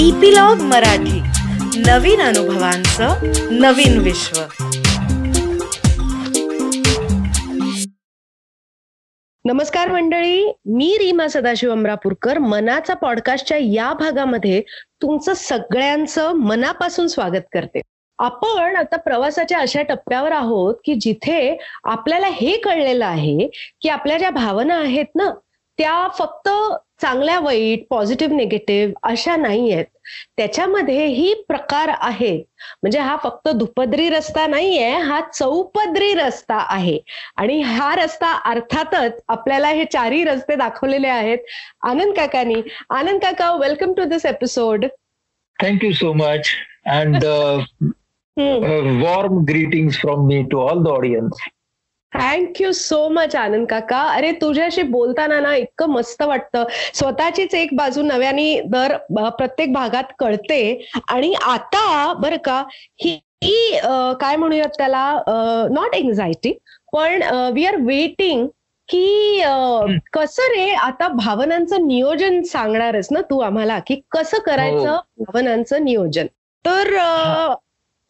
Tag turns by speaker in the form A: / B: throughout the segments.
A: Epilogue Marathi. नवीन अनुभवांचं नवीन विश्व.
B: नमस्कार मंडळी मी रीमा सदाशिव अमरापूरकर. मनाचा पॉडकास्टच्या या भागामध्ये तुमचं सगळ्यांचं मनापासून स्वागत करते. आपण आता प्रवासाच्या अशा टप्प्यावर आहोत की जिथे आपल्याला हे कळलेलं आहे की आपल्या ज्या भावना आहेत ना त्या फक्त चांगल्या वाईट पॉझिटिव्ह निगेटिव्ह अशा नाही आहेत त्याच्यामध्येही प्रकार आहेत. म्हणजे हा फक्त दुपदरी रस्ता नाहीये हा चौपदरी रस्ता आहे. आणि हा रस्ता अर्थातच आपल्याला हे चारही रस्ते दाखवलेले आहेत. Anand Kakani. Anand Kaka welcome to this episode
C: much. And uh, uh, warm greetings from me to all the audience.
B: Thank you so much Anand Kaka. अरे तुझ्याशी बोलताना ना इतकं मस्त वाटतं. स्वतःचीच एक बाजू नव्याने दर प्रत्येक भागात कळते. आणि आता बरं का ही ही, काय म्हणूयात त्याला? नॉट एन्झायटी पण वी आर वेटिंग की
C: हं.
B: कसं रे आता भावनांचं नियोजन सांगणारच ना तू आम्हाला की कसं करायचं भावनांचं नियोजन? तर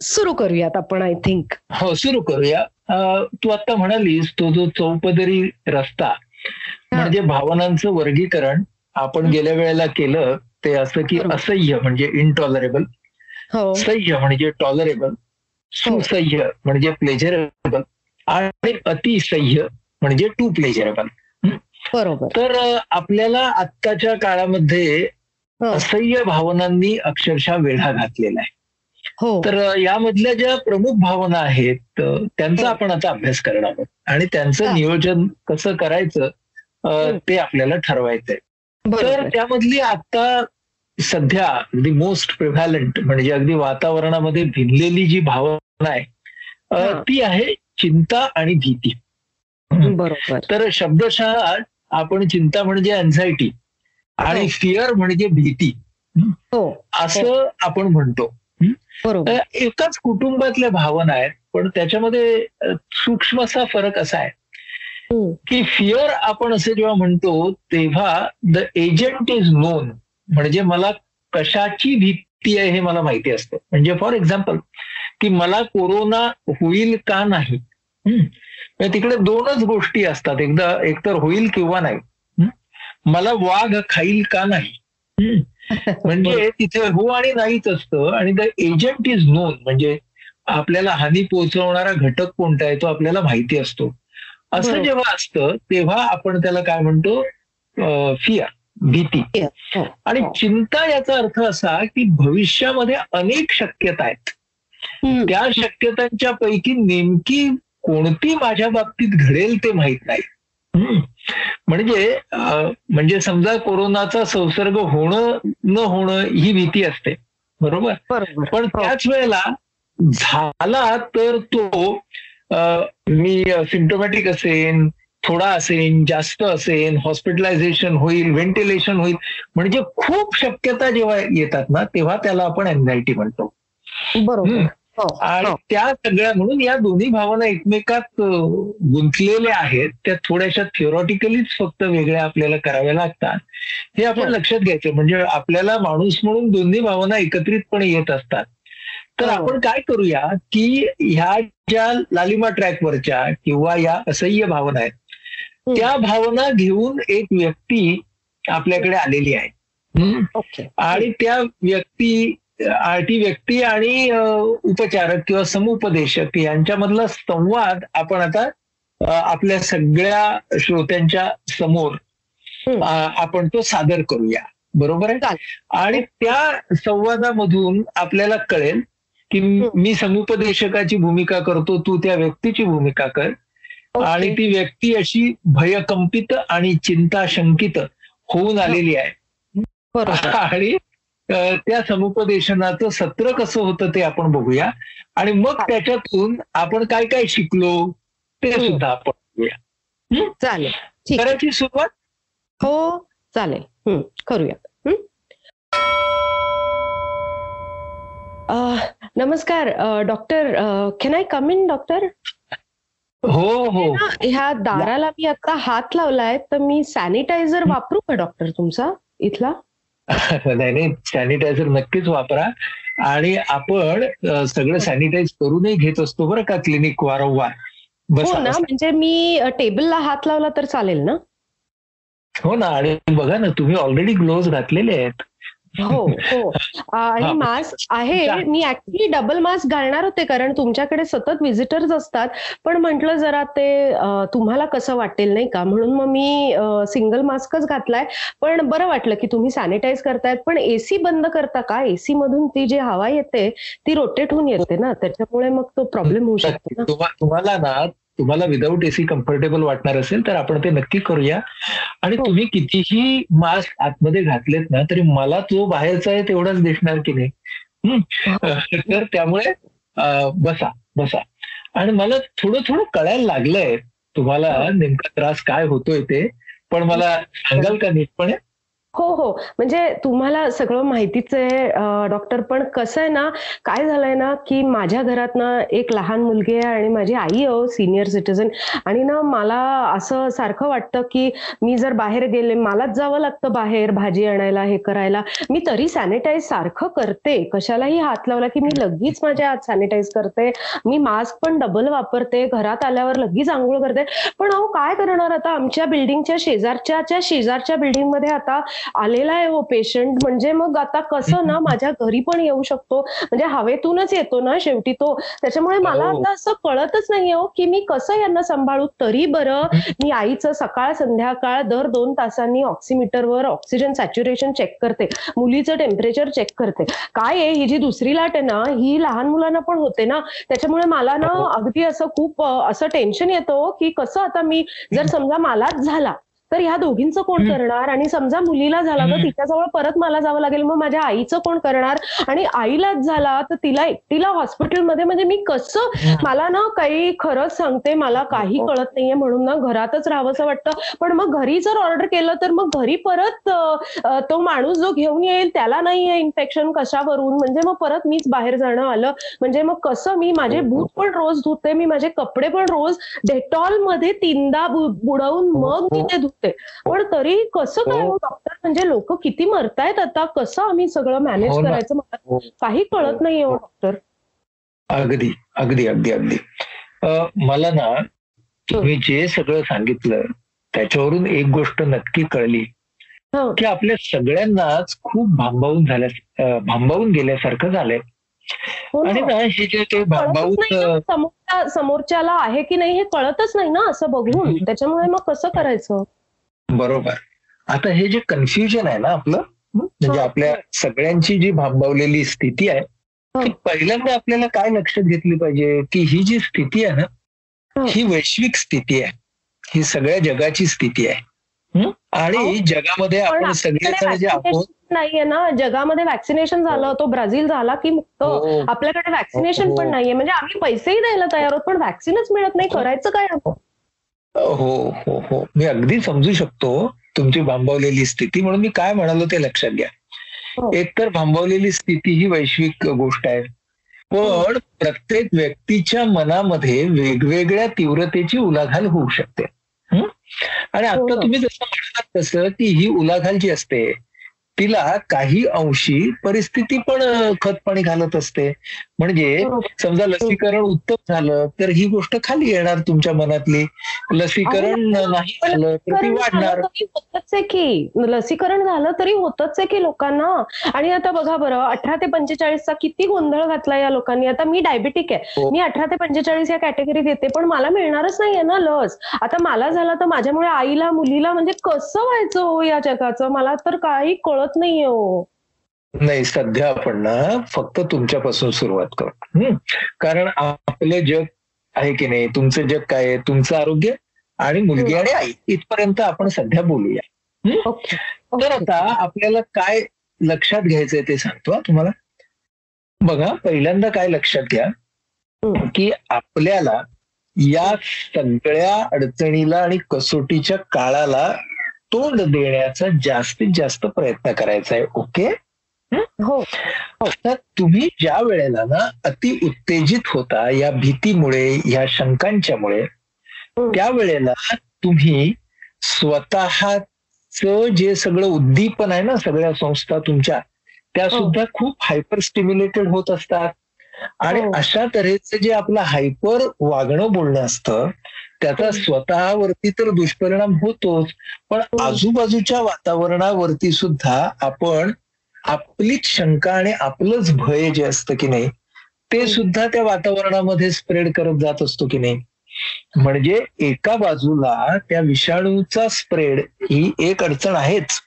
B: सुरू करूयात आपण आय थिंक
C: हो सुरू करूया. तू आता म्हणालीस तो जो चौपदरी रस्ता म्हणजे भावनांचं वर्गीकरण आपण गेल्या वेळेला केलं ते असं की. असह्य म्हणजे इनटॉलरेबल
B: हो.
C: सह्य म्हणजे टॉलरेबल सुसह्य म्हणजे प्लेजरेबल आणि अतिसह्य म्हणजे टू प्लेजरेबल
B: बरोबर.
C: तर आपल्याला आत्ताच्या काळामध्ये
B: हो.
C: असह्य भावनांनी अक्षरशः वेढा घातलेला आहे.
B: हो
C: तर यामधल्या ज्या प्रमुख भावना आहेत त्यांचा
B: हो.
C: आपण आता अभ्यास करणार आहोत आणि त्यांचं. नियोजन कसं करायचं
B: हं.
C: ते आपल्याला ठरवायचंय तर त्यामधली आता सध्या अगदी मोस्ट प्रिव्हॅलंट म्हणजे अगदी वातावरणामध्ये भिनलेली जी भावना आहे. ती आहे चिंता आणि भीती.
B: बरोबर
C: तर शब्दशः आपण चिंता म्हणजे अँझायटी आणि. फिअर म्हणजे भीती असं आपण म्हणतो
B: बरोबर
C: एकाच कुटुंबातल्या भावना आहेत पण त्याच्यामध्ये अ, सूक्ष्म असा फरक असा आहे
B: हम्म.
C: की फिअर आपण असे जेव्हा म्हणतो तेव्हा द एजंट इज नोन म्हणजे मला कशाची भीती आहे हे मला माहिती असतं म्हणजे फॉर एक्झाम्पल की मला कोरोना होईल का नाही. म्हणजे तिकडे दोनच गोष्टी असतात एकदा एकतर होईल किंवा नाही. मला वाघ खाईल का नाही. म्हणजे तिथे हो आणि नाहीच असतं आणि द एजंट इज नोन म्हणजे आपल्याला हानी पोहोचवणारा घटक कोणता आहे तो आपल्याला माहिती असतो असं. जेव्हा असतं तेव्हा आपण त्याला काय म्हणतो फिअर भीती
B: हो,
C: आणि
B: हो.
C: चिंता याचा अर्थ असा की भविष्यामध्ये अनेक शक्यता आहेत. त्या शक्यतांच्या पैकी नेमकी कोणती माझ्या बाबतीत घडेल ते माहीत नाही. म्हणजे म्हणजे समजा कोरोनाचा संसर्ग होणं न होणं ही भीती असते. बरोबर? पण
B: हो.
C: त्याच वेळेला झाला तर तो मी सिम्टोमॅटिक असेन थोडा असेन जास्त असेन हॉस्पिटलायझेशन होईल व्हेंटिलेशन होईल म्हणजे खूप शक्यता जेव्हा येतात ना तेव्हा त्याला आपण अँझायटी म्हणतो.
B: बरोबर.
C: आणि
B: हो.
C: त्या सगळ्या म्हणून या दोन्ही भावना एकमेकात गुंतलेल्या आहेत त्या थोड्याशा थिओरॉटिकलीच फक्त वेगळ्या आपल्याला कराव्या लागतात हे आपण
B: हो.
C: लक्षात घ्यायचं म्हणजे आपल्याला माणूस म्हणून दोन्ही भावना एकत्रितपणे येत असतात तर
B: हो.
C: आपण काय करूया की ह्या ज्या लालिमा ट्रॅकवरच्या किंवा या असह्य भावना आहेत. त्या भावना घेऊन एक व्यक्ती आपल्याकडे आलेली आहे आणि त्या व्यक्ती आ- ती व्यक्ती आणि उपचारक किंवा समुपदेशक यांच्यामधला संवाद आपण आता आपल्या सगळ्या श्रोत्यांच्या समोर आपण तो सादर करूया. बरोबर आहे. आणि त्या संवादामधून आपल्याला कळेल की. मी समुपदेशकाची भूमिका करतो तू त्या व्यक्तीची भूमिका कर. आणि ती व्यक्ती अशी भयकंपित आणि चिंताशंकित होऊन आलेली आहे. आणि त्या समुपदेशनाचं सत्र कसं होतं ते आपण बघूया. आणि मग त्याच्यातून आपण काय काय शिकलो ते. सुद्धा आपण बघूया.
B: चालेल.
C: करायची सुरुवात?
B: हो चालेल. अं, नमस्कार. Doctor can I come in doctor?
C: हो हो.
B: ह्या दाराला मी आता हात लावलाय तर मी सॅनिटायझर वापरू का डॉक्टर तुमचा? इथला?
C: नाही नाही. सॅनिटायझर नक्कीच वापरा. आणि आपण सगळं सॅनिटाईज करूनही घेत असतो बरं का क्लिनिक वारंवार.
B: हो
C: बसा
B: ना
C: बसा.
B: म्हणजे मी टेबलला हात लावला तर चालेल ना?
C: हो ना आणि बघा ना तुम्ही ऑलरेडी ग्लोव्ह घातलेले आहेत.
B: हो हो. आणि
C: हा.
B: मास्क आहे मी ऍक्च्युली डबल मास्क घालणार होते कारण तुमच्याकडे सतत व्हिजिटर्स असतात. पण म्हंटल जरा ते तुम्हाला कसं वाटेल नाही का? म्हणून मग मी सिंगल मास्कच घातलाय. पण बरं वाटलं की तुम्ही सॅनिटाईज करतायत. पण एसी बंद करता का? एसी मधून ती जी हवा येते ती रोटेट होऊन येते ना? त्याच्यामुळे मग तो प्रॉब्लेम होऊ शकतो
C: तुम्हाला ना तुम्हाला विदाऊट एसी कम्फर्टेबल वाटणार असेल तर आपण ते नक्की करूया. आणि
B: हो.
C: तुम्ही कितीही मास्क आतमध्ये घातलेत ना तरी मला जो बाहेरचा आहे तेवढाच दिसणार की नाही. हम्म. तर त्यामुळे बसा बसा. आणि मला थोडं थोडं कळायला लागलंय तुम्हाला नेमका त्रास काय होतोय ते पण मला सांगाल का नीटपणे?
B: हो हो. म्हणजे तुम्हाला सगळं माहितीच आहे डॉक्टर पण कसं आहे ना काय झालंय ना की माझ्या घरात ना एक लहान मुलगी आहे आणि माझी आई आहे हो, सिनियर सिटीजन आणि ना मला असं सारखं वाटतं की मी जर बाहेर गेले मलाच जावं लागतं बाहेर भाजी आणायला हे करायला. मी तरी सॅनिटाईज सारखं करते. कशालाही हात लावला की मी लगेच माझ्या हात सॅनिटाईज करते. मी मास्क पण डबल वापरते. घरात आल्यावर लगेच आंघोळ करते. पण अहो काय करणार आता? आमच्या बिल्डिंगच्या शेजारच्या शेजारच्या बिल्डिंगमध्ये आता आलेला आहे हो पेशंट म्हणजे मग आता कसं ना माझ्या घरी पण येऊ शकतो. म्हणजे हवेतूनच येतो ना शेवटी तो. त्याच्यामुळे मला
C: हो.
B: आता असं कळतच नाही हो की मी कसं यांना सांभाळू? तरी बरं मी आईचं सकाळ संध्याकाळ दर दोन तासांनी ऑक्सिमीटरवर ऑक्सिजन सॅच्युरेशन चेक करते. मुलीचं टेम्परेचर चेक करते. काय आहे? ही जी दुसरी लाट आहे ना ही लहान मुलांना पण होते ना. त्याच्यामुळे मला ना
C: हो.
B: अगदी असं खूप असं टेन्शन येतं हो की कसं आता मी जर समजा मलाच झाला तर ह्या दोघींचं कोण. करणार? आणि समजा मुलीला झाला तर. तिच्याजवळ परत मला जावं लागेल. मग माझ्या आईचं कोण करणार? आणि आईलाच झाला तर तिला एकटीला हॉस्पिटलमध्ये म्हणजे मी कसं मला ना काही खरंच सांगते मला काही
C: हो.
B: कळत नाहीये म्हणून ना घरातच राहावंसं वाटतं. पण मग घरी जर ऑर्डर केलं तर मग घरी परत तो माणूस जो घेऊन येईल त्याला नाहीये इन्फेक्शन कशावरून? म्हणजे मग परत मीच बाहेर जाणं आलं. म्हणजे मग कसं मी माझे
C: हो.
B: बूट पण रोज धुते मी माझे कपडे पण रोज डेटॉलमध्ये तीनदा बु- बुडवून मग मी ते धुते. पण तरी कसं काय
C: हो.
B: हो डॉक्टर म्हणजे लोक किती मरतायत आता कसं आम्ही सगळं मॅनेज
C: हो.
B: करायचं मला
C: हो.
B: काही कळत नाहीये हो डॉक्टर
C: अगदी अगदी अगदी अगदी मला ना तुम्ही जे सगळं सांगितलं त्याच्यावरून एक गोष्ट नक्की कळली
B: हं.
C: की आपल्या सगळ्यांनाच खूप भांबावून झाल्या भांबावून गेल्यासारखं झालंय
B: हो ना.
C: आणि ना हे जे
B: कळतच
C: भांबावून
B: नाही समोरच्याला आहे की नाही हे कळतच नाही ना असं बघून. त्याच्यामुळे मग कसं करायचं
C: बरोबर आता हे जे कन्फ्युजन आहे ना आपलं म्हणजे आपल्या. सगळ्यांची जी भांबावलेली स्थिती आहे
B: हो.
C: ती पहिल्यांदा आपल्याला काय लक्षात घेतली पाहिजे की ही जी स्थिती आहे ना
B: हो.
C: ही वैश्विक स्थिती आहे ही सगळ्या जगाची स्थिती आहे हं?
B: हो.
C: आणि जगामध्ये
B: पण
C: आपण जे आहोत
B: नाहीये ना जगामध्ये वॅक्सिनेशन झालं तो ब्राझील झाला की मुक्त. आपल्याकडे वॅक्सिनेशन. पण नाहीये म्हणजे आम्ही पैसेही द्यायला तयार आहोत पण वॅक्सिनच मिळत नाही करायचं काय आपण?
C: हो हो हो मी अगदी समजू शकतो तुमची भांबवलेली स्थिती म्हणून मी काय म्हणालो ते लक्षात घ्या
B: हो.
C: एकतर भांबवलेली स्थिती ही वैश्विक गोष्ट आहे पण प्रत्येक व्यक्तीच्या मनामध्ये वेगवेगळ्या तीव्रतेची उलाढाल होऊ शकते हं? आणि
B: हो
C: आता
B: ना.
C: तुम्ही जसं म्हणालात तसं की ही उलाढाल जी असते तिला काही अंशी परिस्थिती पण खत पाणी घालत असते. म्हणजे. समजा लसीकरण उत्तम झालं तर ही गोष्ट खाली येणार तुमच्या मनातली. लसीकरण नाही झालं तर ती
B: लसीकरण
C: वाढणार.
B: झालं तरी होतच आहे की. लसीकरण झालं तरी होतच आहे की लोकांना. आणि आता बघा बरं अठरा ते पंचेचाळीसचा किती गोंधळ घातला या लोकांनी. आता मी डायबिटिक आहे.
C: हो.
B: मी अठरा ते पंचेचाळीस या कॅटेगरीत येते पण मला मिळणारच नाहीये ना लस. आता मला झालं तर माझ्यामुळे आईला मुलीला म्हणजे कसं व्हायचं हो या जगाचं? मला तर काही कळत नाहीये हो
C: नाही सध्या आपण ना फक्त तुमच्यापासून सुरुवात करू? कारण आपलं जग आहे की नाही तुमचं जग काय आहे तुमचं आरोग्य आणि मुलगी
B: हं.
C: आणि आई इथपर्यंत आपण सध्या बोलूया तर आता आपल्याला काय लक्षात घ्यायचंय ते सांगतो तुम्हाला बघा पहिल्यांदा काय लक्षात घ्या. की आपल्याला या सगळ्या अडचणीला आणि कसोटीच्या काळाला तोंड देण्याचा जास्तीत जास्त प्रयत्न करायचा आहे ओके
B: हो.
C: आता तुम्ही ज्या वेळेला ना अति उत्तेजित होता या भीतीमुळे या शंकांच्यामुळे
B: हं.
C: त्यावेळेला तुम्ही स्वतः मनाचं जे सगळं उद्दीपन आहे ना सगळ्या संस्था तुमच्या त्या सुद्धा खूप हायपर स्टिम्युलेटेड होत असतात. आणि
B: हो.
C: अशा तऱ्हेचं जे आपलं हायपर वागणं बोलणं असतं त्याचा. स्वतःवरती तर दुष्परिणाम होतोच पण आजूबाजूच्या वातावरणावरती सुद्धा आपण आपलीच शंका आणि आपलंच भय जे असतं की नाही ते सुद्धा त्या वातावरणामध्ये स्प्रेड करत जात असतो की नाही. म्हणजे एका बाजूला त्या विषाणूचा स्प्रेड ही एक अडचण आहेच.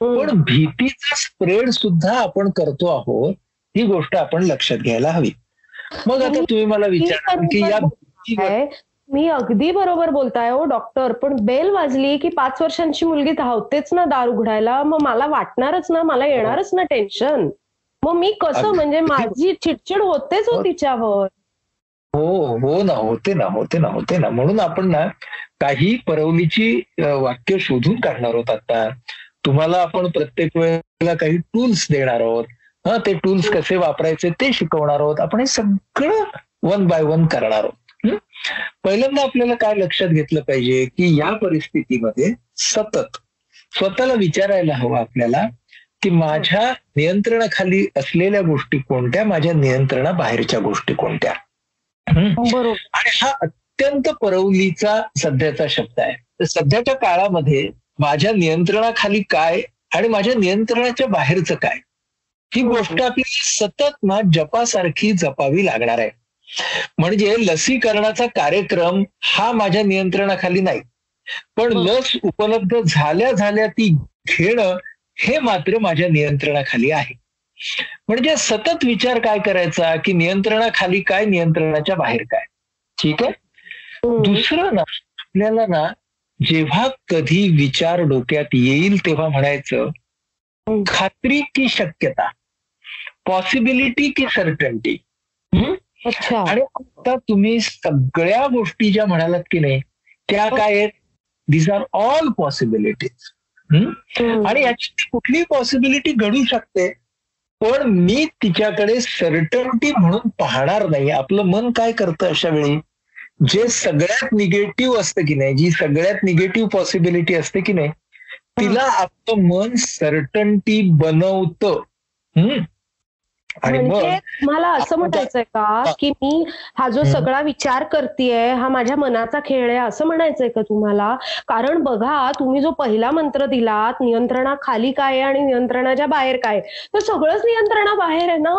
C: पण भीतीचा स्प्रेड सुद्धा आपण करतो आहोत ही गोष्ट आपण लक्षात घ्यायला हवी. मग आता तुम्ही मला विचार की या.
B: मी अगदी बरोबर बोलताय हो डॉक्टर पण बेल वाजली की पाच वर्षांची मुलगी धावतेच ना दार उघडायला मग मला वाटणारच ना मला येणारच ना टेन्शन मग मी कसं. म्हणजे माझी चिडचिड होतेच हो
C: हो.
B: तिच्यावर.
C: हो हो ना होते ना होते ना होते ना. म्हणून आपण ना काही परवलीची वाक्य शोधून काढणार आहोत आता. तुम्हाला आपण प्रत्येक वेळेला काही टूल्स देणार आहोत. हा ते टूल्स कसे वापरायचे ते शिकवणार आहोत. आपण हे सगळं वन बाय वन करणार आहोत. हं? पहिल्यांदा आपल्याला काय लक्षात घेतलं पाहिजे की या परिस्थितीमध्ये सतत स्वतःला विचारायला हवं आपल्याला की माझ्या नियंत्रणाखाली असलेल्या गोष्टी कोणत्या माझ्या नियंत्रणाबाहेरच्या गोष्टी कोणत्या?
B: बरोबर.
C: आणि हा अत्यंत परवलीचा सध्याचा शब्द आहे. तर सध्याच्या काळामध्ये माझ्या नियंत्रणाखाली काय आणि माझ्या नियंत्रणाच्या बाहेरचं काय? ही गोष्ट आपल्याला सतत ना जपासारखी जपावी लागणार आहे. म्हणजे लसीकरणाचा कार्यक्रम हा माझ्या नियंत्रणाखाली नाही पण. लस उपलब्ध झाल्या झाल्या ती घेणं हे मात्र माझ्या नियंत्रणाखाली आहे म्हणजे सतत विचार काय करायचा की नियंत्रणाखाली काय नियंत्रणाच्या बाहेर काय ठीक आहे. दुसरं ना आपल्याला ना जेव्हा कधी विचार डोक्यात येईल तेव्हा म्हणायचं. खात्री की शक्यता पॉसिबिलिटी की सर्टन्टी
B: अच्छा.
C: आणि आता तुम्ही सगळ्या गोष्टी ज्या म्हणालात की नाही त्या काय आहेत? This are all possibilities. आणि याची कुठली पॉसिबिलिटी घडू शकते? पण मी तिच्याकडे सर्टन्टी म्हणून पाहणार नाही. आपलं मन काय करतं अशा वेळी? जे सगळ्यात निगेटिव्ह असतं की नाही जी सगळ्यात निगेटिव्ह पॉसिबिलिटी असते की नाही तिला आपलं मन सर्टन्टी बनवतं? आणि
B: म्हणजे मला असं म्हणायचंय का की मी हा जो. सगळा विचार करतेय हा माझ्या मनाचा खेळ आहे असं म्हणायचंय का तुम्हाला? कारण बघा तुम्ही जो पहिला मंत्र दिलात नियंत्रणाखाली काय आहे आणि नियंत्रणाच्या बाहेर काय तर सगळंच नियंत्रणाबाहेर आहे ना?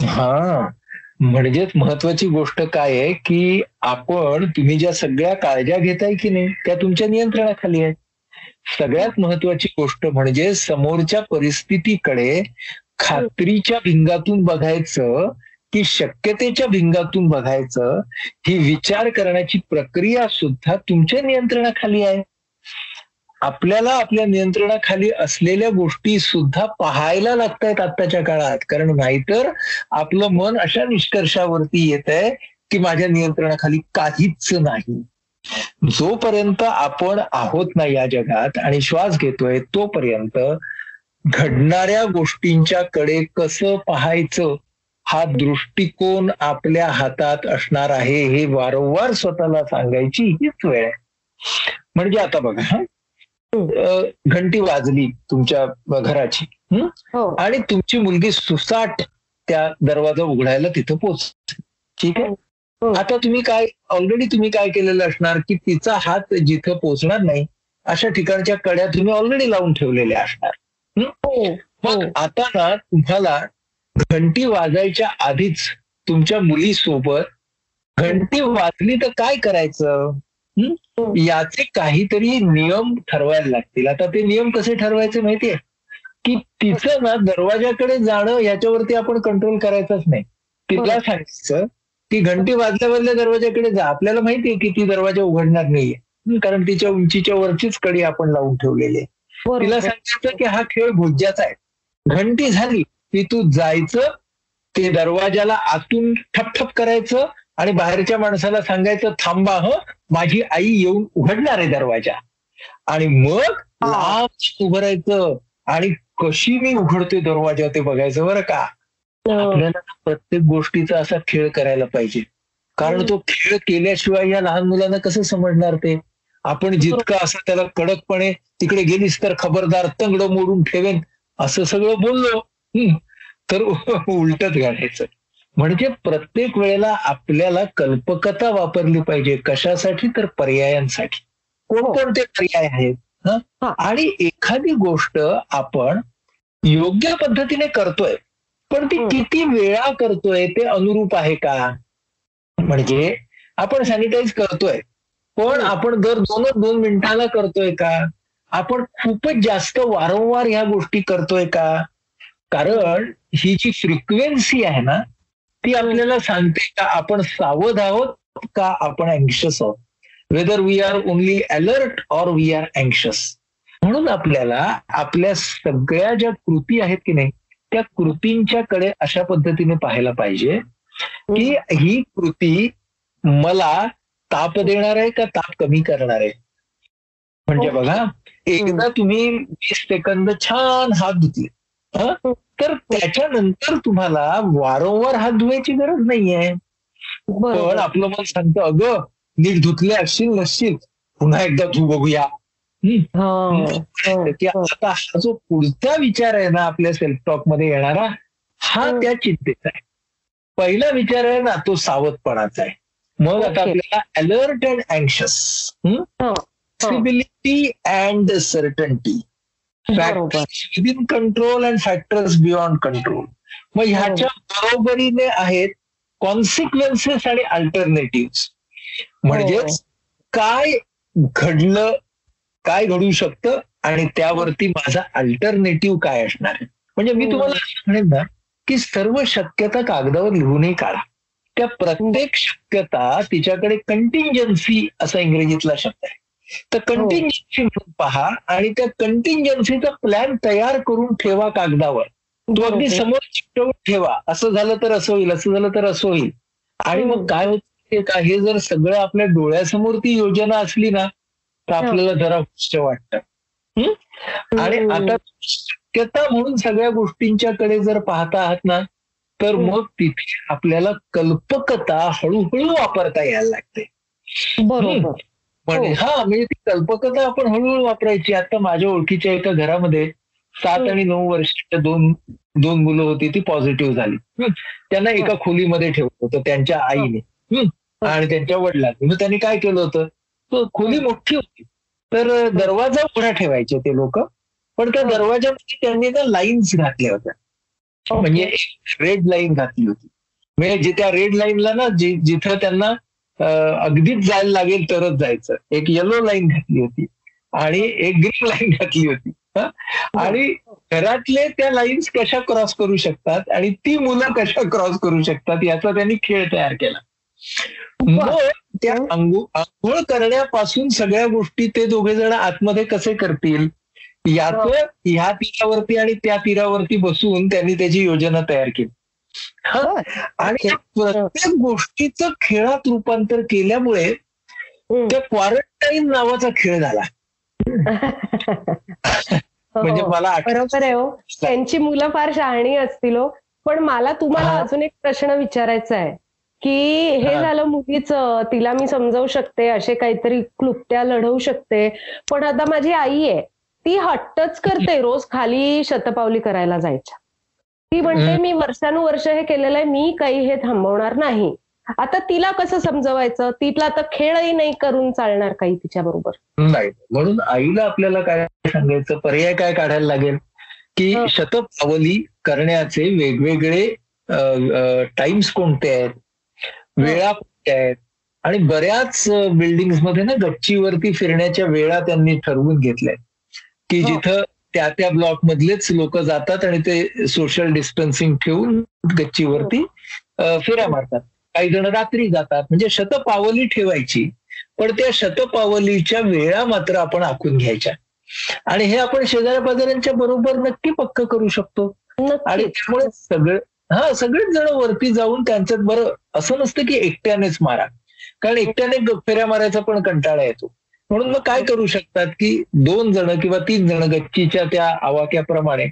C: हा. म्हणजेच महत्वाची गोष्ट काय आहे की आपण तुम्ही ज्या सगळ्या काळज्या घेताय की नाही त्या तुमच्या नियंत्रणाखाली आहेत. सगळ्यात महत्वाची गोष्ट म्हणजे समोरच्या परिस्थितीकडे खात्रीच्या भिंगातून बघायचं की शक्यतेच्या भिंगातून बघायचं ही विचार करण्याची प्रक्रिया सुद्धा तुमच्या नियंत्रणाखाली आहे. आपल्याला आपल्या नियंत्रणाखाली असलेल्या गोष्टी सुद्धा पाहायला लागतायत आत्ताच्या काळात. कारण नाहीतर आपलं मन अशा निष्कर्षावरती येत आहे की माझ्या नियंत्रणाखाली काहीच नाही. जोपर्यंत आपण आहोत ना या जगात आणि श्वास घेतोय तोपर्यंत घडणाऱ्या गोष्टींच्या कडे कसं पाहायचं हा दृष्टिकोन आपल्या हातात असणार आहे हे वारंवार स्वतःला सांगायची हीच वेळ आहे. म्हणजे आता बघा हा? घंटी वाजली तुमच्या घराची हं?
B: हो.
C: आणि तुमची मुलगी सुसाट त्या दरवाजा उघडायला तिथं पोहोचते. ठीक आहे?
B: हो.
C: आता तुम्ही काय ऑलरेडी तुम्ही काय केलेलं असणार की तिचा हात जिथं पोहोचणार नाही अशा ठिकाणच्या कड्या तुम्ही ऑलरेडी लावून ठेवलेल्या असणार. मग
B: हो.
C: आता ना तुम्हाला घंटी वाजायच्या आधीच तुमच्या मुलीसोबत घंटी वाजली तर काय करायचं? हं?
B: हं.
C: याचे काहीतरी नियम ठरवायला लागतील. आता ते नियम कसे ठरवायचे माहितीये? की तिचं ना दरवाजाकडे जाणं याच्यावरती आपण कंट्रोल करायचंच नाही. तिला. सांगायचं की घंटी वाजल्या वाजल्या दरवाजाकडे जा. आपल्याला माहितीये की ती दरवाजा उघडणार नाहीये. हं, कारण तिच्या उंचीच्या वरचीच कडी आपण लावून ठेवलेली आहे. तिला सांगायचं की हा खेळ भुज्याचा आहे. घंटी झाली की तू जायचं ते दरवाजाला आतून ठपठप करायचं आणि बाहेरच्या माणसाला सांगायचं थांबा ह माझी आई येऊन उघडणार आहे दरवाजा. आणि मग
B: हा.
C: लांब उभं राहायचं आणि कशी मी उघडतोय दरवाजा ते बघायचं बरं का?
B: हो.
C: आपल्याला प्रत्येक गोष्टीचा असा खेळ करायला पाहिजे. कारण तो खेळ केल्याशिवाय या लहान मुलांना कसं समजणार ते? आपण जितकं असं त्याला कडकपणे तिकडे गेलीस तर खबरदार तंगड मोडून ठेवेन असं सगळं बोललो. तर उलटच घालायचं म्हणजे प्रत्येक वेळेला आपल्याला कल्पकता वापरली पाहिजे. कशासाठी? तर पर्यायांसाठी. कोणकोणते पर्याय आहेत? हं?
B: हा.
C: आणि एखादी गोष्ट आपण योग्य पद्धतीने करतोय पण ती
B: हं.
C: किती वेळा करतोय ते अनुरूप आहे का? म्हणजे आपण सॅनिटाईज करतोय. पण. आपण दर दोनच दोन मिनिटाला करतोय का? आपण खूपच जास्त वारंवार ह्या गोष्टी करतोय का? कारण ही जी फ्रिक्वेन्सी आहे ना ती आपल्याला सांगते का आपण सावध आहोत का आपण अँक्शस आहोत? Whether we are only alert or we are anxious म्हणून आपल्याला आपल्या सगळ्या ज्या कृती आहेत की नाही त्या कृतींच्याकडे अशा पद्धतीने पाहायला पाहिजे की ही कृती मला ताप देणार आहे का ताप कमी करणार आहे? म्हणजे
B: हो.
C: बघा एकदा तुम्ही वीस सेकंद छान हात धुतले. हं? तर त्याच्यानंतर तुम्हाला वारंवार हात धुवायची गरज नाहीये. पण आपलं मन सांगतं अगं नीट धुतले असशील नसशील पुन्हा एकदा धू बघूया. की
B: हा.
C: आता हा जो पुढचा विचार आहे ना आपल्या सेल्फ टॉकमध्ये येणारा हा
B: हं.
C: त्या चिंतेचा आहे. पहिला विचार आहे ना तो सावधपणाचा आहे. मग आता. आपल्याला अलर्ट अँड अँक्शस
B: हा, हा.
C: Flexibility and certainty within control and factors beyond control मग ह्याच्या बरोबरीने आहेत कॉन्सिक्वेन्सेस आणि अल्टरनेटिव्ह म्हणजेच काय घडलं काय घडू शकतं आणि त्यावरती माझा अल्टरनेटिव्ह काय असणार आहे? म्हणजे मी
B: हम्म.
C: तुम्हाला असं म्हणेन ना की सर्व शक्यता कागदावर लिहूनही काढा. त्या प्रत्येक शक्यता तिच्याकडे कंटिंजन्सी असा इंग्रजीतला शब्द आहे तर कंटिंजन्सी म्हणून पहा आणि त्या कंटिंजन्सीचा प्लॅन तयार करून ठेवा कागदावर तो अगदी. समोर चिकटवून ठेवा असं झालं तर असं होईल असं झालं तर असं होईल आणि. मग काय होतं का हे जर सगळं आपल्या डोळ्यासमोर ती योजना असली ना तर आपल्याला जरा हुश्च वाटतं? आणि. आता शक्यता म्हणून सगळ्या गोष्टींच्याकडे जर पाहता आहात ना तर
B: हम्म.
C: मग तिथे आपल्याला कल्पकता हळूहळू वापरता यायला लागते.
B: बरोबर.
C: म्हणजे
B: हो.
C: हा म्हणजे ती कल्पकता आपण हळूहळू वापरायची. आता माझ्या ओळखीच्या एका घरामध्ये सात
B: हम्म.
C: आणि नऊ वर्षाच्या दोन दोन मुलं होती ती पॉझिटिव्ह झाली. त्यांना एका खोलीमध्ये ठेवलं होतं त्यांच्या आईने. आणि त्यांच्या वडिलांनी. मग त्यांनी काय केलं होतं? तो खोली मोठी होती. तर दरवाजा उघडा ठेवायचे ते लोक. पण त्या
B: हं.
C: दरवाजामध्ये त्यांनी ना लाईन्स घातल्या होत्या. म्हणजे एक रेड लाईन घातली होती. म्हणजे जे त्या रेड लाईनला ना जि जिथं त्यांना अगदीच जायला लागेल तरच जायचं. एक येलो लाईन घातली होती आणि एक ग्रीन लाईन घातली होती. हं? आणि घरातले त्या लाईन्स कशा क्रॉस करू शकतात आणि ती मुलं कशा क्रॉस करू शकतात याचा त्यांनी खेळ तयार केला. मग त्या अंघो आंघोळ करण्यापासून सगळ्या गोष्टी ते दोघे जण आतमध्ये कसे करतील? याचं ह्या तीरावरती आणि त्या तीरावरती बसून त्यांनी त्याची योजना तयार केली. आणि प्रत्येक गोष्टीचं खेळात रूपांतर केल्यामुळे. त्या क्वारंटाईन नावाचा खेळ झाला म्हणजे
B: हो.
C: मला आठवतं
B: बरोबर आहे हो त्यांची मुलं फार शहाणी असतील हो पण मला तुम्हाला. अजून एक प्रश्न विचारायचा आहे की हे
C: हा.
B: झालं मुलीचं तिला मी समजावू शकते असे काहीतरी क्लुप्त्या लढवू शकते पण आता माझी आई आहे ती हट्टच करते रोज खाली शतपावली करायला जायच्या. ती म्हणते. मी वर्षानुवर्ष हे केलेलं आहे मी काही हे थांबवणार नाही. आता तिला कसं समजवायचं? तिला आता खेळही नाही करून चालणार काही तिच्या बरोबर.
C: नाही. म्हणून आईला आपल्याला काय सांगायचं? पर्याय काय काढायला लागेल? की. शतपावली करण्याचे वेगवेगळे टाइम्स कोणते आहेत? वेळा कोणत्या आहेत? आणि बऱ्याच बिल्डिंगमध्ये ना गच्चीवरती फिरण्याच्या वेळा त्यांनी ठरवून घेतल्या की
B: हो.
C: जिथं त्या त्या ब्लॉक मधलेच लोक जातात आणि ते सोशल डिस्टन्सिंग ठेवून गच्चीवरती फेऱ्या मारतात. काही जण रात्री जातात. म्हणजे शतपावली ठेवायची पण त्या शतपावलीच्या वेळा मात्र आपण आखून घ्यायच्या. आणि हे आपण शेजाऱ्या पाजाऱ्यांच्या बरोबर नक्की पक्क करू शकतो. आणि त्यामुळे सगळे हा सगळेच जण वरती जाऊन त्यांच्यात बरं असं नसतं की एकट्यानेच मारा. कारण एकट्याने फेऱ्या मारायचा पण कंटाळा येतो. म्हणून मग काय करू शकतात की दोन जण किंवा तीन जण गच्चीच्या त्या आवाक्याप्रमाणे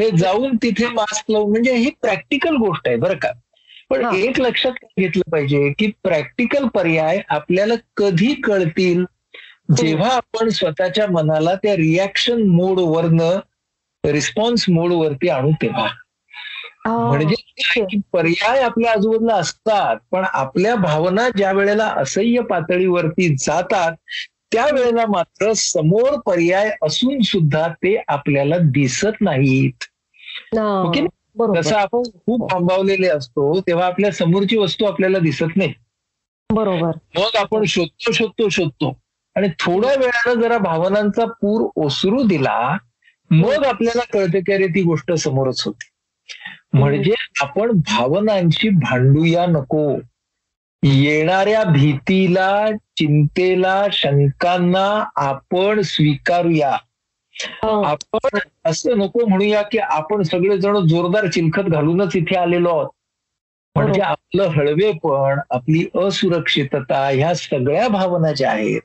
C: हे जाऊन तिथे मास्क लावून म्हणजे ही प्रॅक्टिकल गोष्ट आहे बरं का. पण
B: हा.
C: एक लक्षात घेतलं पाहिजे की प्रॅक्टिकल पर्याय आपल्याला कधी कळतील? जेव्हा आपण स्वतःच्या मनाला त्या रिॲक्शन मोडवरनं रिस्पॉन्स मोडवरती आणू तेव्हा.
B: हा,
C: म्हणजे पर्याय आपल्या आजूबाजूला असतात पण आपल्या भावना ज्या वेळेला असह्य पातळीवरती जातात त्यावेळेला मात्र समोर पर्याय असून सुद्धा ते आपल्याला दिसत नाहीत.
B: हा,
C: जसं आपण खूप थांबवलेले असतो तेव्हा आपल्या समोरची वस्तू आपल्याला दिसत नाही.
B: बरोबर.
C: मग आपण शोधतो शोधतो शोधतो. आणि थोड्या वेळानं जरा भावनांचा पूर ओसरू दिला मग आपल्याला कळतं की अरे ती गोष्ट समोरच होती. म्हणजे आपण भावनांची भांडूया नको. येणाऱ्या भीतीला चिंतेला शंकांना आपण स्वीकारूया.
B: हा,
C: आपण असं नको म्हणूया की आपण सगळेजण जोरदार चिलखत घालूनच इथे आलेलो आहोत. म्हणजे आपलं हळवेपण आपली असुरक्षितता ह्या सगळ्या भावना ज्या आहेत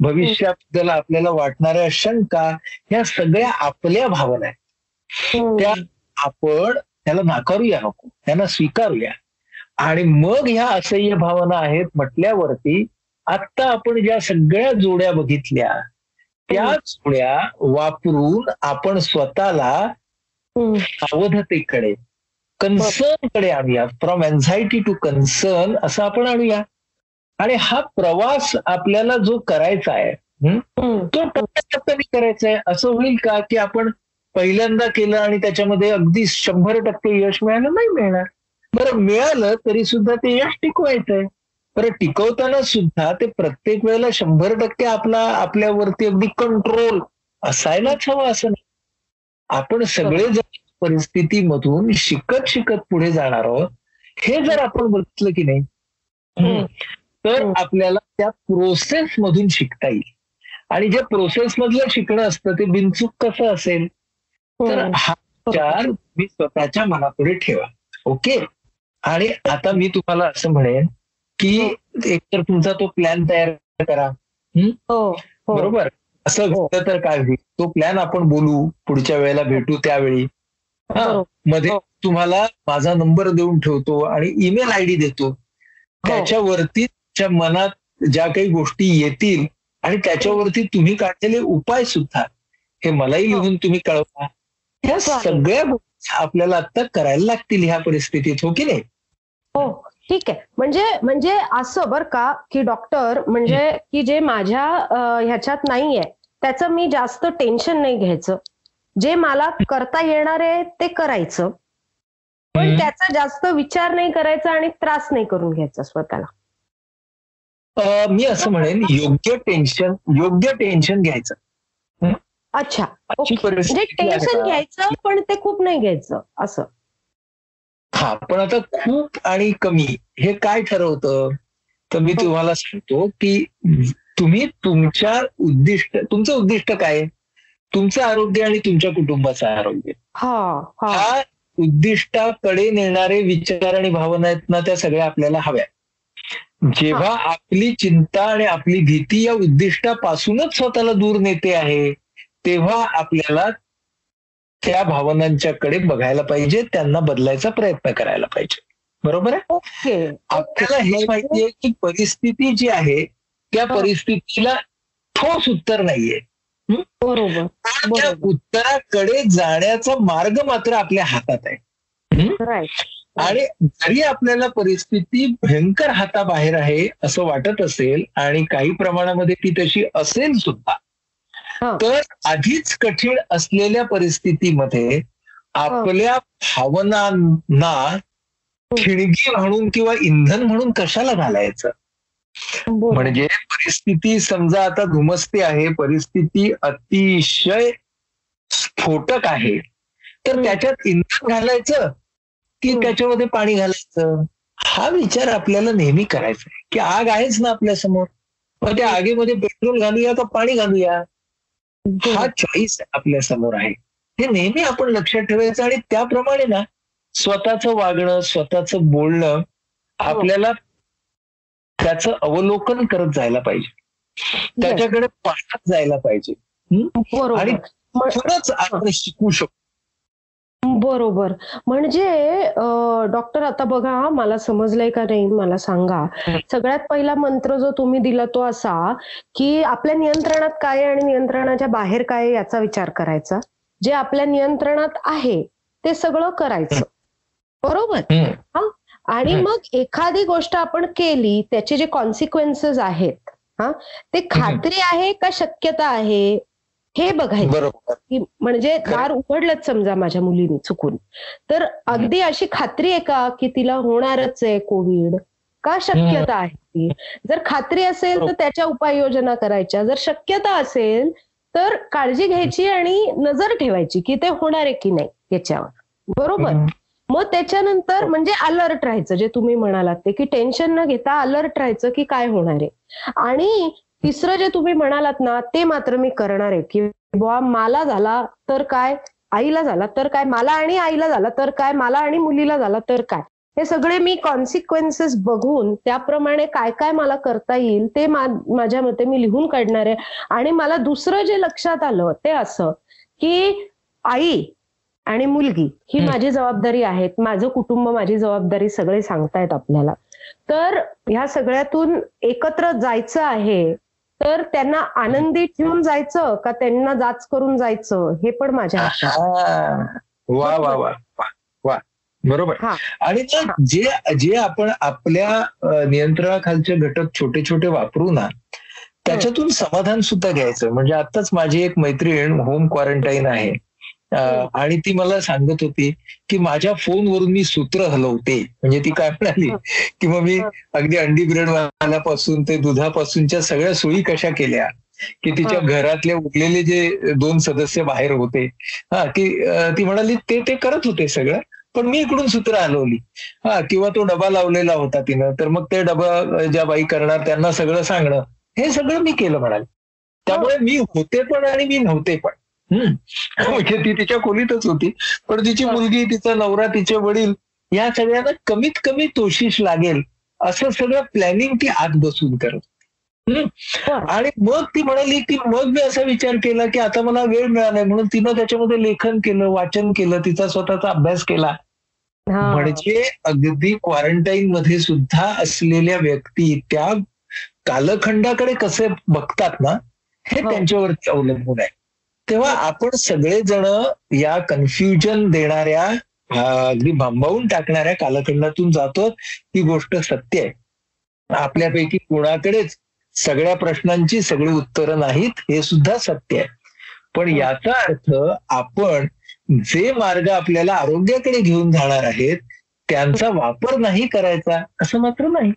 C: भविष्याबद्दल आपल्याला वाटणाऱ्या शंका ह्या सगळ्या आपल्या भावना आहेत.
B: हम्म,
C: त्या आपण त्याला नाकारूया नको त्यांना स्वीकारूया. आणि मग ह्या असह्य भावना आहेत म्हटल्यावरती आत्ता आपण ज्या सगळ्या जोड्या बघितल्या त्या जोड्या वापरून आपण स्वतःला सावधतेकडे कन्सर्नकडे आणूया. फ्रॉम एन्झायटी टू कन्सर्न असं आपण आणूया. आणि हा प्रवास आपल्याला जो करायचा आहे हं, तो टप्प्याटप्प्याने करायचा आहे. असं होईल का की आपण पहिल्यांदा केलं आणि त्याच्यामध्ये अगदी शंभर टक्के यश मिळालं? नाही मिळणार. बरं मिळालं तरी सुद्धा ते यश टिकवायचंय. बरं टिकवताना सुद्धा ते प्रत्येक वेळेला शंभर टक्के आपला आपल्यावरती अगदी कंट्रोल असायलाच हवं असं नाही. आपण सगळे जर परिस्थितीमधून शिकत शिकत पुढे जाणार आहोत हे जर आपण बघितलं की नाही. तर. आपल्याला त्या प्रोसेस मधून शिकता येईल. आणि जे प्रोसेस मधलं शिकणं असतं ते बिनचूक कसं असेल? तर हा विचार मी स्वतःच्या मनापुढे ठेवा. ओके? आणि आता मी तुम्हाला असं म्हणेन की एकतर तुमचा तो प्लॅन तयार करा.
B: हो? हो
C: बरोबर? असं
B: हो.
C: घडलं तर काय होईल? तो प्लॅन आपण बोलू पुढच्या वेळेला भेटू त्यावेळी. हा. मध्ये
B: हो.
C: तुम्हाला माझा नंबर देऊन ठेवतो आणि ईमेल आय डी देतो. त्याच्यावरती तुमच्या मनात ज्या काही गोष्टी येतील आणि त्याच्यावरती तुम्ही काढलेले उपाय सुद्धा. हे मलाही
B: हो.
C: लिहून तुम्ही कळवा. ह्या
B: चालेल.
C: सगळ्या गोष्टी आपल्याला आता करायला लागतील ह्या परिस्थितीत हो की नाही?
B: हो ठीक आहे. म्हणजे म्हणजे असं बर का की डॉक्टर म्हणजे की जे माझ्या ह्याच्यात नाहीये त्याचं मी जास्त टेन्शन नाही घ्यायचं. जे मला करता येणार आहे ते करायचं. पण. त्याचा जास्त विचार नाही करायचा आणि त्रास नाही करून घ्यायचा स्वतःला.
C: मी असं म्हणेन योग्य टेन्शन योग्य टेन्शन घ्यायचं.
B: अच्छा म्हणजे टेन्शन? घ्यायचं पण ते खूप नाही घ्यायचं असं.
C: हा पण आता खूप आणि कमी हे काय ठरवतं तर मी. तुम्हाला सांगतो की तुम्ही तुमच्या उद्दिष्ट तुमचं उद्दिष्ट काय? तुमचं आरोग्य आणि तुमच्या कुटुंबाचं आरोग्य
B: हा
C: उद्दिष्टाकडे नेणारे विचार आणि भावना आहेत ना त्या सगळ्या आपल्याला हव्या जेव्हा आपली चिंता आणि आपली भीती या उद्दिष्टापासूनच स्वतःला दूर नेते आहे तेव्हा आपल्याला त्या भावनांच्याकडे बघायला पाहिजे त्यांना बदलायचा प्रयत्न करायला पाहिजे. बरोबर आहे?
B: ओके.
C: आपल्याला हे माहितीये की परिस्थिती जी आहे त्या. परिस्थितीला ठोस उत्तर नाहीये.
B: बरोबर.
C: उत्तराकडे जाण्याचा मार्ग मात्र आपल्या हातात आहे. आणि जरी आपल्याला परिस्थिती भयंकर हाताबाहेर आहे असं वाटत असेल आणि काही प्रमाणामध्ये ती तशी असेल सुद्धा. तर आधीच कठीण असलेल्या परिस्थितीमध्ये आपल्या भावनांना खिणगी म्हणून किंवा इंधन म्हणून कशाला घालायचं? म्हणजे परिस्थिती समजा आता धुमसते आहे परिस्थिती अतिशय स्फोटक आहे. तर. त्याच्यात इंधन घालायचं की. त्याच्यामध्ये पाणी घालायचं? हा विचार आपल्याला नेहमी करायचा आहे. की आग आहेच ना आपल्यासमोर मग त्या आगीमध्ये पेट्रोल घालूया का पाणी घालूया? हा चॉईस आपल्यासमोर आहे. हे नेहमी आपण लक्षात ठेवायचं आणि त्याप्रमाणे ना स्वतःचं वागणं स्वतःचं बोलणं आपल्याला त्याचं अवलोकन करत जायला पाहिजे. त्याच्याकडे पाहत जायला पाहिजे. आणि खरंच आपण शिकू शकतो.
B: बरोबर. म्हणजे डॉक्टर आता बघा हा, मला समजलंय का नाही मला सांगा.
C: हं.
B: सगळ्यात पहिला मंत्र जो तुम्ही दिला तो असा की आपल्या नियंत्रणात काय आणि नियंत्रणाच्या बाहेर काय याचा विचार करायचा. जे आपल्या नियंत्रणात आहे ते सगळं करायचं. बरोबर?
C: हम्म.
B: आणि
C: हं.
B: मग एखादी गोष्ट आपण केली त्याचे जे कॉन्सिक्वेन्सेस आहेत हा? ते खात्री आहे का शक्यता आहे? हे बघायचं. की म्हणजे. दार उघडलंच समजा माझ्या मुलीने चुकून. तर अगदी अशी खात्री आहे का की तिला होणारच आहे कोविड? का शक्यता आहे ती? जर खात्री असेल तर
C: बरोबर.
B: त्याच्या उपाययोजना करायच्या. जर शक्यता असेल तर काळजी घ्यायची आणि नजर ठेवायची की ते होणार आहे की नाही याच्यावर. बरोबर. मग त्याच्यानंतर म्हणजे अलर्ट राहायचं. जे तुम्ही म्हणालात ते की टेन्शन न घेता अलर्ट राहायचं की काय होणार आहे? आणि तिसरं जे तुम्ही म्हणालात ना ते मात्र मी करणार आहे. की बुवा मला झाला तर काय? आईला झाला तर काय? मला आणि आईला झाला तर काय? मला आणि मुलीला झाला तर काय? हे सगळे मी कॉन्सिक्वेन्सेस बघून त्याप्रमाणे काय काय मला करता येईल ते माझ्या मते मी लिहून काढणार आहे. आणि मला दुसरं जे लक्षात आलं ते असं की आई आणि मुलगी ही. माझी जबाबदारी आहे माझं कुटुंब माझी जबाबदारी सगळे सांगतायत आपल्याला. तर ह्या सगळ्यातून एकत्र जायचं आहे तर त्यांना आनंदी ठेवून जायचं का त्यांना जाच करून जायचं हे पण माझ्या.
C: वा वा वा वा बरोबर. आणि जे जे आपण आपल्या नियंत्रणाखालचे घटक छोटे छोटे वापरू ना त्याच्यातून समाधान सुद्धा घ्यायचं म्हणजे आताच माझी एक मैत्रीण होम क्वारंटाईन आहे. आणि ती मला सांगत होती की माझ्या फोनवरून मी सूत्र हलवते म्हणजे ती काय म्हणाली. की मग मी. अगदी अंडी ब्रेड वाल्यापासून ते दुधापासूनच्या सगळ्या सोयी कशा केल्या की तिच्या. घरातले उरलेले जे दोन सदस्य बाहेर होते हा की ती म्हणाली ते ते करत होते सगळं पण मी इकडून सूत्र हलवली हा किंवा तो डबा लावलेला होता तिनं तर मग ते डबा ज्या बाई करणार त्यांना सगळं सांगणं हे सगळं मी केलं म्हणाले त्यामुळे मी होते पण आणि मी नव्हते पण. म्हणजे ती तिच्या खोलीतच होती पण तिची. मुलगी तिचा नवरा तिचे वडील या सगळ्यांना कमीत कमी तोशीश लागेल असं सगळं प्लॅनिंग ती आत बसून करत. आणि मग ती म्हणाली की मग मी असा विचार केला की आता मला वेळ मिळालाय म्हणून तिनं त्याच्यामध्ये लेखन केलं वाचन केलं तिचा स्वतःचा अभ्यास केला. म्हणजे अगदी क्वारंटाईन मध्ये सुद्धा असलेल्या व्यक्ती त्या कालखंडाकडे कसे बघतात ना हे
B: हो.
C: त्यांच्यावरती अवलंबून आहे तेव्हा आपण सगळेजण या कन्फ्युजन देणाऱ्या अगदी भांबावून टाकणाऱ्या कालखंडातून जातो. ही गोष्ट सत्य आहे. आपल्यापैकी कोणाकडेच सगळ्या प्रश्नांची सगळी उत्तरं नाहीत हे सुद्धा सत्य आहे. पण
B: हो.
C: याचा अर्थ आपण जे मार्ग आपल्याला आरोग्याकडे घेऊन जाणार आहेत त्यांचा वापर नाही करायचा असं मात्र नाही.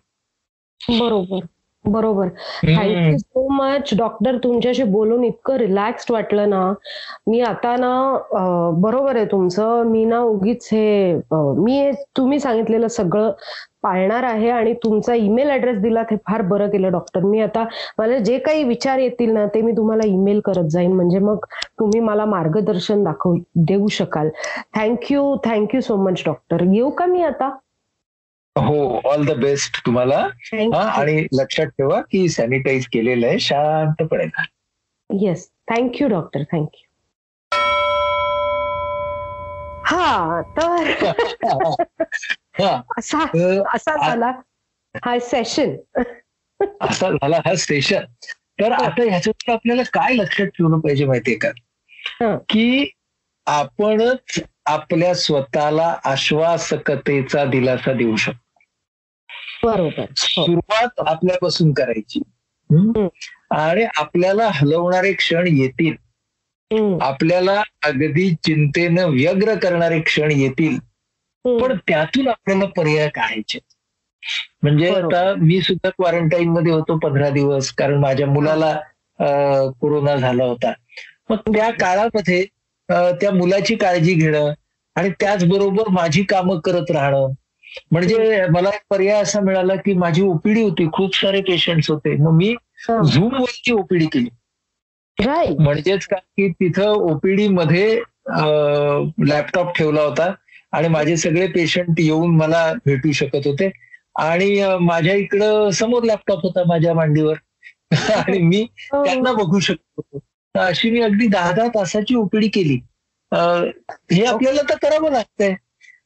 B: बरोबर. बरोबर. थँक्यू सो मच डॉक्टर तुमच्याशी बोलून इतकं रिलॅक्स्ड वाटलं ना. मी आता ना अं, बरोबर आहे तुमचं. मी ना उगीच हे अं, मी हे तुम्ही सांगितलेलं सगळं पाळणार आहे आणि तुमचा ईमेल ऍड्रेस दिला ते फार बरं केलं डॉक्टर मी आता मला जे काही विचार येतील ना ते मी तुम्हाला ईमेल करत जाईन. म्हणजे मग तुम्ही मला मार्गदर्शन दाखवू देऊ शकाल. Thank you thank you so much doctor येऊ का मी आता?
C: हो ऑल द बेस्ट तुम्हाला. हा आणि लक्षात ठेवा की सॅनिटाईज केलेलं आहे शांतपणे.
B: येस थँक्यू डॉक्टर थँक्यू हा तर
C: हा,
B: असा झाला हा सेशन
C: असा झाला हा स्टेशन तर
B: हो.
C: आता ह्याच्यात आपल्याला काय लक्षात ठेवलं पाहिजे माहितीये का. की आपणच आपल्या स्वतःला आश्वासकतेचा दिलासा देऊ शकतो.
B: बरोबर. हो.
C: सुरुवात आपल्यापासून करायची. आणि आपल्याला हलवणारे क्षण येतील. आपल्याला अगदी चिंतेनं व्यग्र करणारे क्षण येतील. पण त्यातून आपल्याला पर्याय काढायचे म्हणजे. आता मी सुद्धा क्वारंटाईन मध्ये होतो पंधरा दिवस. कारण माझ्या मुलाला कोरोना झाला होता. मग त्या काळामध्ये त्या मुलाची काळजी घेणं आणि त्याचबरोबर माझी कामं करत राहणं म्हणजे मला एक पर्याय असा मिळाला की माझी ओपीडी होती खूप सारे पेशंट्स होते. मग मी. झूम वरची ओपीडी केली. म्हणजेच काय की तिथं ओपीडी मध्ये लॅपटॉप ठेवला होता आणि माझे सगळे पेशंट येऊन मला भेटू शकत होते. आणि माझ्या इकडं समोर लॅपटॉप होता माझ्या मांडीवर. आणि मी
B: हो.
C: त्यांना बघू शकत होतो. अशी मी अगदी दहा दहा तासाची ओपीडी केली. हे आपल्याला तर करावं लागतंय.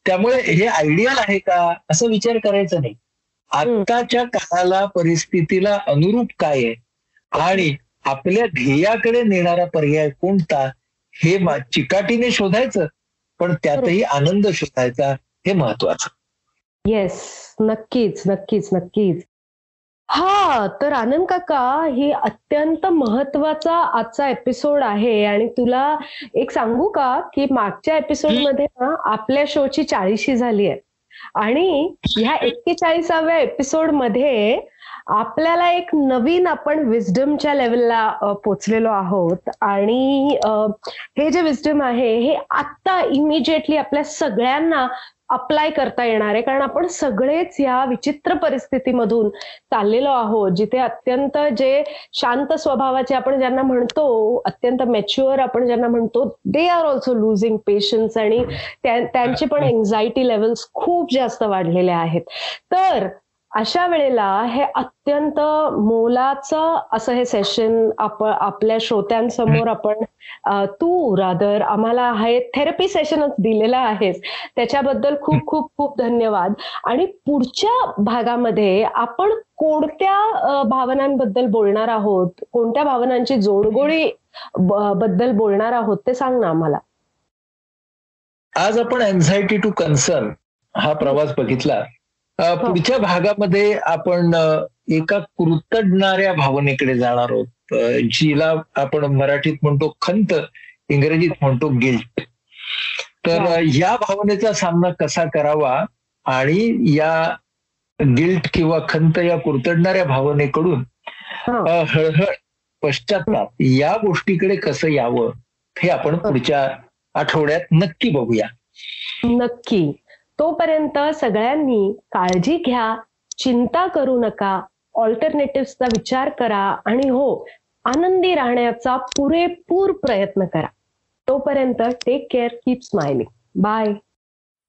C: त्यामुळे हे आयडियल आहे का? असं विचार करायचा नाही. आत्ताच्या काळाला परिस्थितीला अनुरूप काय आहे? आणि आपल्या ध्येयाकडे नेणारा पर्याय कोणता? हे चिकाटीने शोधायचं पण त्यातही आनंद शोधायचा हे महत्वाचं.
B: येस नक्कीच नक्कीच नक्कीच. हा तर आनंद काका ही अत्यंत महत्त्वाचा आजचा एपिसोड आहे आणि तुला एक सांगू का की मागच्या एपिसोडमध्ये ना आपल्या शोची चाळीशी झाली आहे. आणि ह्या एक्केचाळीसाव्या एपिसोडमध्ये आपल्याला एक नवीन आपण विजडमच्या लेवलला पोचलेलो आहोत. आणि हे जे विजडम आहे हे आत्ता इमिजिएटली आपल्या सगळ्यांना अप्लाय करता येणार आहे. कारण आपण सगळेच या विचित्र परिस्थितीमधून चाललेलो आहोत जिथे अत्यंत जे शांत स्वभावाचे आपण ज्यांना म्हणतो अत्यंत मॅच्युअर आपण ज्यांना म्हणतो they are also losing patience आणि त्यांचे पण एन्झायटी लेवल्स खूप जास्त वाढलेले आहेत. तर अशा वेळेला हे अत्यंत मोलाचं असं हे सेशन आपण आपल्या श्रोत्यांसमोर आपण तू रादर आम्हाला हे थेरपी सेशनच दिलेलं आहेस. त्याच्याबद्दल खूप खूप खूप धन्यवाद. आणि पुढच्या भागामध्ये आपण कोणत्या भावनांबद्दल बोलणार आहोत? कोणत्या भावनांची जोडगोळी बद्दल बोलणार आहोत ते सांग ना आम्हाला.
C: आज आपण एन्झायटी टू कन्सर्न हा प्रवास बघितला. पुढच्या भागामध्ये आपण एका कृतडणाऱ्या भावनेकडे जाणार आहोत. जिला आपण मराठीत म्हणतो खंत इंग्रजीत म्हणतो गिल्ट. तर या भावनेचा सामना कसा करावा आणि या गिल्ट किंवा खंत या कुरतडणाऱ्या भावनेकडून हळहळ पश्चाताप या गोष्टीकडे कसं यावं हे आपण पुढच्या आठवड्यात नक्की बघूया.
B: नक्की. तोपर्यंत सगळ्यांनी काळजी घ्या चिंता करू नका ऑल्टरनेटिव्हचा विचार करा आणि हो आनंदी राहण्याचा पुरेपूर प्रयत्न करा. तोपर्यंत take care keep smiling bye